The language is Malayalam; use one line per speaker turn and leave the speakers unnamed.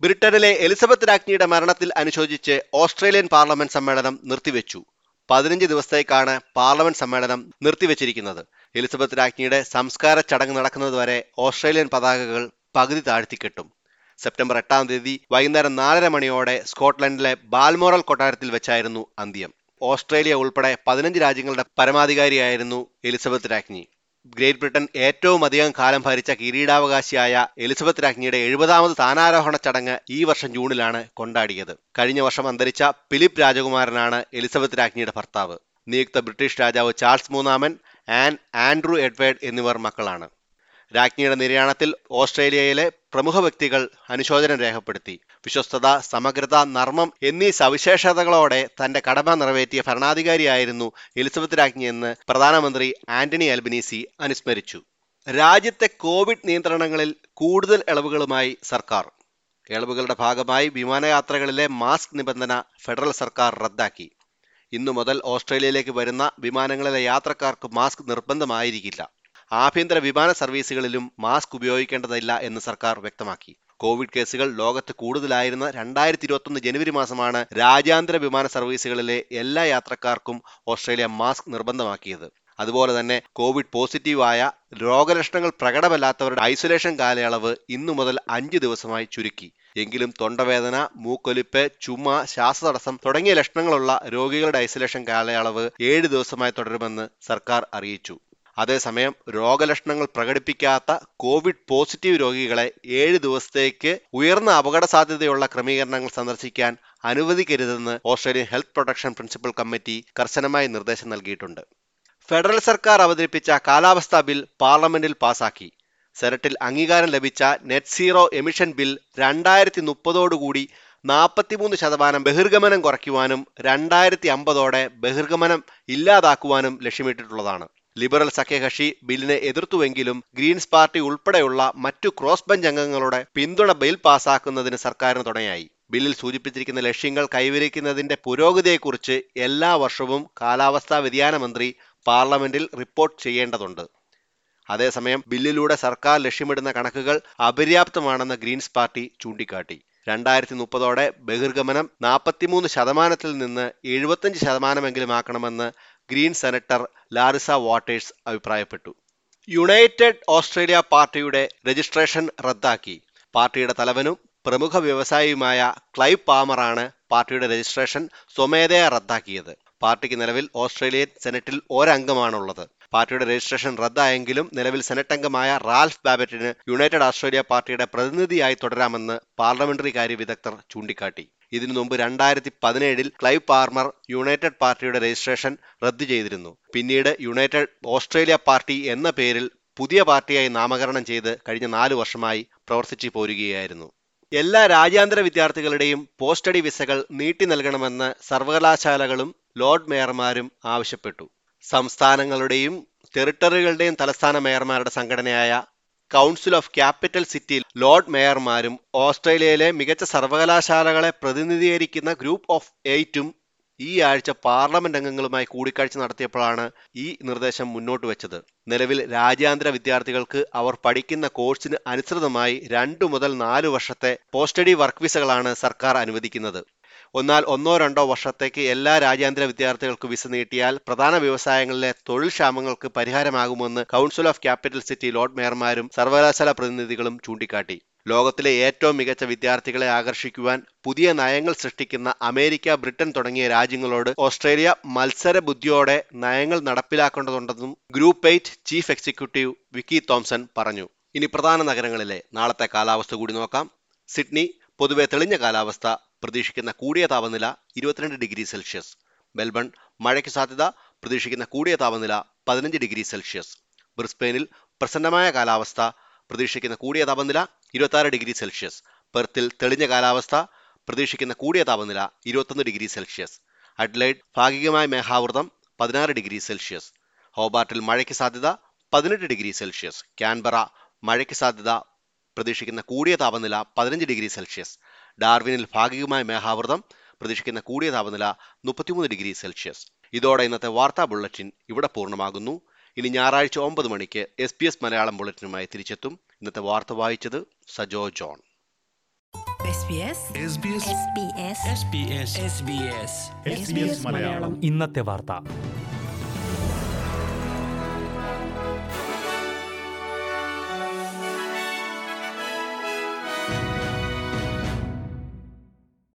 ബ്രിട്ടനിലെ എലിസബത്ത് രാജ്ഞിയുടെ മരണത്തിൽ അനുശോചിച്ച് ഓസ്ട്രേലിയൻ പാർലമെന്റ് സമ്മേളനം നിർത്തിവെച്ചു. പതിനഞ്ച് ദിവസത്തേക്കാണ് പാർലമെന്റ് സമ്മേളനം നിർത്തിവെച്ചിരിക്കുന്നത്. എലിസബത്ത് രാജ്ഞിയുടെ സംസ്കാര ചടങ്ങ് നടക്കുന്നതുവരെ ഓസ്ട്രേലിയൻ പതാകകൾ പകുതി താഴ്ത്തിക്കെട്ടും. സെപ്റ്റംബർ എട്ടാം തീയതി വൈകുന്നേരം നാലര മണിയോടെ സ്കോട്ട്ലൻഡിലെ ബാൽമോറൽ കൊട്ടാരത്തിൽ വെച്ചായിരുന്നു അന്ത്യം. ഓസ്ട്രേലിയ ഉൾപ്പെടെ പതിനഞ്ച് രാജ്യങ്ങളുടെ പരമാധികാരിയായിരുന്നു എലിസബത്ത് രാജ്ഞി. ഗ്രേറ്റ് ബ്രിട്ടൻ ഏറ്റവും അധികം കാലം ഭരിച്ച കിരീടാവകാശിയായ എലിസബത്ത് രാജ്ഞിയുടെ എഴുപതാമത് സ്ഥാനാരോഹണ ചടങ്ങ് ഈ വർഷം ജൂണിലാണ് കൊണ്ടാടിയത്. കഴിഞ്ഞ വർഷം അന്തരിച്ച ഫിലിപ്പ് രാജകുമാരനാണ് എലിസബത്ത് രാജ്ഞിയുടെ ഭർത്താവ്. നിയുക്ത ബ്രിട്ടീഷ് രാജാവ് ചാൾസ് മൂന്നാമൻ ആൻഡ് ആൻഡ്രൂ എഡ്വേർഡ് എന്നിവർ മക്കളാണ്. രാജ്ഞിയുടെ നിര്യാണത്തിൽ ഓസ്ട്രേലിയയിലെ പ്രമുഖ വ്യക്തികൾ അനുശോചനം രേഖപ്പെടുത്തി. വിശ്വസ്തത സമഗ്രത നർമ്മം എന്നീ സവിശേഷതകളോടെ തന്റെ കടമ നിറവേറ്റിയ ഭരണാധികാരിയായിരുന്നു എലിസബത്ത് രാജ്ഞിയെന്ന് പ്രധാനമന്ത്രി ആന്റണി അൽബനീസി അനുസ്മരിച്ചു. രാജ്യത്തെ കോവിഡ് നിയന്ത്രണങ്ങളിൽ കൂടുതൽ ഇളവുകളുമായി സർക്കാർ. ഇളവുകളുടെ ഭാഗമായി വിമാനയാത്രകളിലെ മാസ്ക് നിബന്ധന ഫെഡറൽ സർക്കാർ റദ്ദാക്കി. ഇന്നു മുതൽ ഓസ്ട്രേലിയയിലേക്ക് വരുന്ന വിമാനങ്ങളിലെ യാത്രക്കാർക്ക് മാസ്ക് നിർബന്ധമായിരിക്കില്ല. ആഭ്യന്തര വിമാന സർവീസുകളിലും മാസ്ക് ഉപയോഗിക്കേണ്ടതില്ല എന്ന് സർക്കാർ വ്യക്തമാക്കി. കോവിഡ് കേസുകൾ ലോകത്ത് കൂടുതലായിരുന്ന രണ്ടായിരത്തി ഇരുപത്തൊന്ന് ജനുവരി മാസമാണ് രാജ്യാന്തര വിമാന സർവീസുകളിലെ എല്ലാ യാത്രക്കാർക്കും ഓസ്ട്രേലിയ മാസ്ക് നിർബന്ധമാക്കിയത്. അതുപോലെ തന്നെ കോവിഡ് പോസിറ്റീവായ രോഗലക്ഷണങ്ങൾ പ്രകടമല്ലാത്തവരുടെ ഐസൊലേഷൻ കാലയളവ് ഇന്നു മുതൽ അഞ്ച് ദിവസമായി ചുരുക്കി. എങ്കിലും തൊണ്ടവേദന മൂക്കൊലിപ്പ് ചുമ ശ്വാസതടസ്സം തുടങ്ങിയ ലക്ഷണങ്ങളുള്ള രോഗികളുടെ ഐസൊലേഷൻ കാലയളവ് ഏഴ് ദിവസമായി തുടരുമെന്ന് സർക്കാർ അറിയിച്ചു. അതേസമയം രോഗലക്ഷണങ്ങൾ പ്രകടിപ്പിക്കാത്ത കോവിഡ് പോസിറ്റീവ് രോഗികളെ ഏഴ് ദിവസത്തേക്ക് ഉയർന്ന അപകട സാധ്യതയുള്ള ക്രമീകരണങ്ങൾ സന്ദർശിക്കാൻ അനുവദിക്കരുതെന്ന് Australian health protection principal committee കർശനമായി നിർദ്ദേശം നൽകിയിട്ടുണ്ട്. ഫെഡറൽ സർക്കാർ അവതരിപ്പിച്ച കാലാവസ്ഥാ ബിൽ പാർലമെന്റിൽ പാസാക്കി. സെനറ്റിൽ അംഗീകാരം ലഭിച്ച നെറ്റ് സീറോ എമിഷൻ ബിൽ രണ്ടായിരത്തി മുപ്പതോടുകൂടി നാൽപ്പത്തിമൂന്ന് ശതമാനം ബഹിർഗമനം കുറയ്ക്കുവാനും രണ്ടായിരത്തി അമ്പതോടെ ബഹിർഗമനം ഇല്ലാതാക്കുവാനും ലക്ഷ്യമിട്ടിട്ടുള്ളതാണ്. ലിബറൽ സഖ്യകക്ഷി ബില്ലിനെ എതിർത്തുവെങ്കിലും ഗ്രീൻസ് പാർട്ടി ഉൾപ്പെടെയുള്ള മറ്റു ക്രോസ് ബെഞ്ച് അംഗങ്ങളുടെ പിന്തുണ ബിൽ പാസാക്കുന്നതിന് സർക്കാരിന് തുണയായി. ബില്ലിൽ സൂചിപ്പിച്ചിരിക്കുന്ന ലക്ഷ്യങ്ങൾ കൈവരിക്കുന്നതിന്റെ പുരോഗതിയെക്കുറിച്ച് എല്ലാ വർഷവും കാലാവസ്ഥാ വ്യതിയാന മന്ത്രി പാർലമെന്റിൽ റിപ്പോർട്ട് ചെയ്യേണ്ടതുണ്ട്. അതേസമയം ബില്ലിലൂടെ സർക്കാർ ലക്ഷ്യമിടുന്ന കണക്കുകൾ അപര്യാപ്തമാണെന്ന് ഗ്രീൻസ് പാർട്ടി ചൂണ്ടിക്കാട്ടി. രണ്ടായിരത്തി മുപ്പതോടെ ബഹിർഗമനം നാൽപ്പത്തിമൂന്ന് ശതമാനത്തിൽ നിന്ന് എഴുപത്തഞ്ച് ശതമാനമെങ്കിലും ആക്കണമെന്ന് ഗ്രീൻ സെനറ്റർ ലാറിസ വാട്ടേഴ്സ് അഭിപ്രായപ്പെട്ടു. യുണൈറ്റഡ് ഓസ്ട്രേലിയ പാർട്ടിയുടെ രജിസ്ട്രേഷൻ റദ്ദാക്കി. പാർട്ടിയുടെ തലവനും പ്രമുഖ വ്യവസായിയുമായ ക്ലൈവ് പാമറാണ് പാർട്ടിയുടെ രജിസ്ട്രേഷൻ സ്വമേധയാ റദ്ദാക്കിയത്. പാർട്ടിക്ക് നിലവിൽ ഓസ്ട്രേലിയൻ സെനറ്റിൽ ഒരംഗമാണുള്ളത്. പാർട്ടിയുടെ രജിസ്ട്രേഷൻ റദ്ദായെങ്കിലും നിലവിൽ സെനറ്റ് അംഗമായ റാൽഫ് ബാബറ്റിന് യുണൈറ്റഡ് ഓസ്ട്രേലിയ പാർട്ടിയുടെ പ്രതിനിധിയായി തുടരാമെന്ന് പാർലമെന്ററി കാര്യ വിദഗ്ധർ ചൂണ്ടിക്കാട്ടി. ഇതിനു മുമ്പ് രണ്ടായിരത്തി പതിനേഴിൽ ക്ലൈവ് പാർമർ യുണൈറ്റഡ് പാർട്ടിയുടെ രജിസ്ട്രേഷൻ റദ്ദു ചെയ്തിരുന്നു. പിന്നീട് യുണൈറ്റഡ് ഓസ്ട്രേലിയ പാർട്ടി എന്ന പേരിൽ പുതിയ പാർട്ടിയായി നാമകരണം ചെയ്ത് കഴിഞ്ഞ നാലു വർഷമായി പ്രവർത്തിച്ചു പോരുകയായിരുന്നു. എല്ലാ രാജ്യാന്തര വിദ്യാർത്ഥികളുടെയും പോസ്റ്റ് സ്റ്റഡി വിസകൾ നീട്ടി നൽകണമെന്ന് സർവകലാശാലകളും ലോർഡ് മേയർമാരും ആവശ്യപ്പെട്ടു. സംസ്ഥാനങ്ങളുടെയും ടെറിട്ടറികളുടെയും തലസ്ഥാന മേയർമാരുടെ സംഘടനയായ council of capital city lord മേയർമാരും ഓസ്ട്രേലിയയിലെ മികച്ച സർവകലാശാലകളെ പ്രതിനിധീകരിക്കുന്ന ഗ്രൂപ്പ് ഓഫ് എയ്റ്റും ഈ ആഴ്ച പാർലമെന്റ് അംഗങ്ങളുമായി കൂടിക്കാഴ്ച നടത്തിയപ്പോഴാണ് ഈ നിർദ്ദേശം മുന്നോട്ട് വെച്ചത്. നിലവിൽ രാജ്യാന്തര വിദ്യാർത്ഥികൾക്ക് അവർ പഠിക്കുന്ന കോഴ്സിന് അനുസൃതമായി രണ്ടു മുതൽ നാല് വർഷത്തെ പോസ്റ്റഡി സ്റ്റഡി വർക്ക് വിസകളാണ് സർക്കാർ അനുവദിക്കുന്നത്. എന്നാൽ ഒന്നോ രണ്ടോ വർഷത്തേക്ക് എല്ലാ രാജ്യാന്തര വിദ്യാർത്ഥികൾക്ക് വിസ നീട്ടിയാൽ പ്രധാന വ്യവസായങ്ങളിലെ തൊഴിൽ ക്ഷാമങ്ങൾക്ക് പരിഹാരമാകുമെന്ന് council of capital city lord മേയർമാരും സർവകലാശാല പ്രതിനിധികളും ചൂണ്ടിക്കാട്ടി. ലോകത്തിലെ ഏറ്റവും മികച്ച വിദ്യാർത്ഥികളെ ആകർഷിക്കുവാൻ പുതിയ നയങ്ങൾ സൃഷ്ടിക്കുന്ന അമേരിക്ക ബ്രിട്ടൻ തുടങ്ങിയ രാജ്യങ്ങളോട് ഓസ്ട്രേലിയ മത്സര ബുദ്ധിയോടെ നയങ്ങൾ നടപ്പിലാക്കേണ്ടതുണ്ടെന്നും group eight chief executive Vicki Thomson പറഞ്ഞു. ഇനി പ്രധാന നഗരങ്ങളിലെ നാളത്തെ കാലാവസ്ഥ കൂടി നോക്കാം. സിഡ്നി പൊതുവെ തെളിഞ്ഞ കാലാവസ്ഥ. പ്രതീക്ഷിക്കുന്ന കൂടിയ താപനില ഇരുപത്തിരണ്ട് ഡിഗ്രി സെൽഷ്യസ്. മെൽബൺ മഴയ്ക്ക് സാധ്യത പ്രതീക്ഷിക്കുന്ന കൂടിയ താപനില പതിനഞ്ച് ഡിഗ്രി സെൽഷ്യസ്. ബ്രിസ്ബെയിനിൽ പ്രസന്നമായ കാലാവസ്ഥ പ്രതീക്ഷിക്കുന്ന കൂടിയ താപനില ഇരുപത്തി ഡിഗ്രി സെൽഷ്യസ്. പെർത്തിൽ തെളിഞ്ഞ കാലാവസ്ഥ പ്രതീക്ഷിക്കുന്ന കൂടിയ താപനില ഇരുപത്തൊന്ന് ഡിഗ്രി സെൽഷ്യസ്. അഡ്ലൈഡ് ഭാഗികമായ മേഘാവൃതം പതിനാറ് ഡിഗ്രി സെൽഷ്യസ്. ഹോബാർട്ടിൽ മഴയ്ക്ക് സാധ്യത പതിനെട്ട് ഡിഗ്രി സെൽഷ്യസ്. ക്യാൻബറ മഴയ്ക്ക് സാധ്യത പ്രതീക്ഷിക്കുന്ന കൂടിയ താപനില പതിനഞ്ച് ഡിഗ്രി സെൽഷ്യസ്. ഡാർവിനിൽ ഭാഗികമായ മേഘാവൃതം പ്രതീക്ഷിക്കുന്ന കൂടിയ താപനില മുപ്പത്തിമൂന്ന് ഡിഗ്രി സെൽഷ്യസ്. ഇതോടെ ഇന്നത്തെ വാർത്താ ബുള്ളറ്റിൻ ഇവിടെ പൂർണമാകുന്നു. ഇനി ഞായറാഴ്ച ഒമ്പത് മണിക്ക് എസ് പി എസ് മലയാളം ബുള്ളറ്റിനുമായി തിരിച്ചെത്തും. ഇന്നത്തെ വാർത്ത വായിച്ചത് സജോ ജോൺ.
ഇന്നത്തെ വാർത്ത.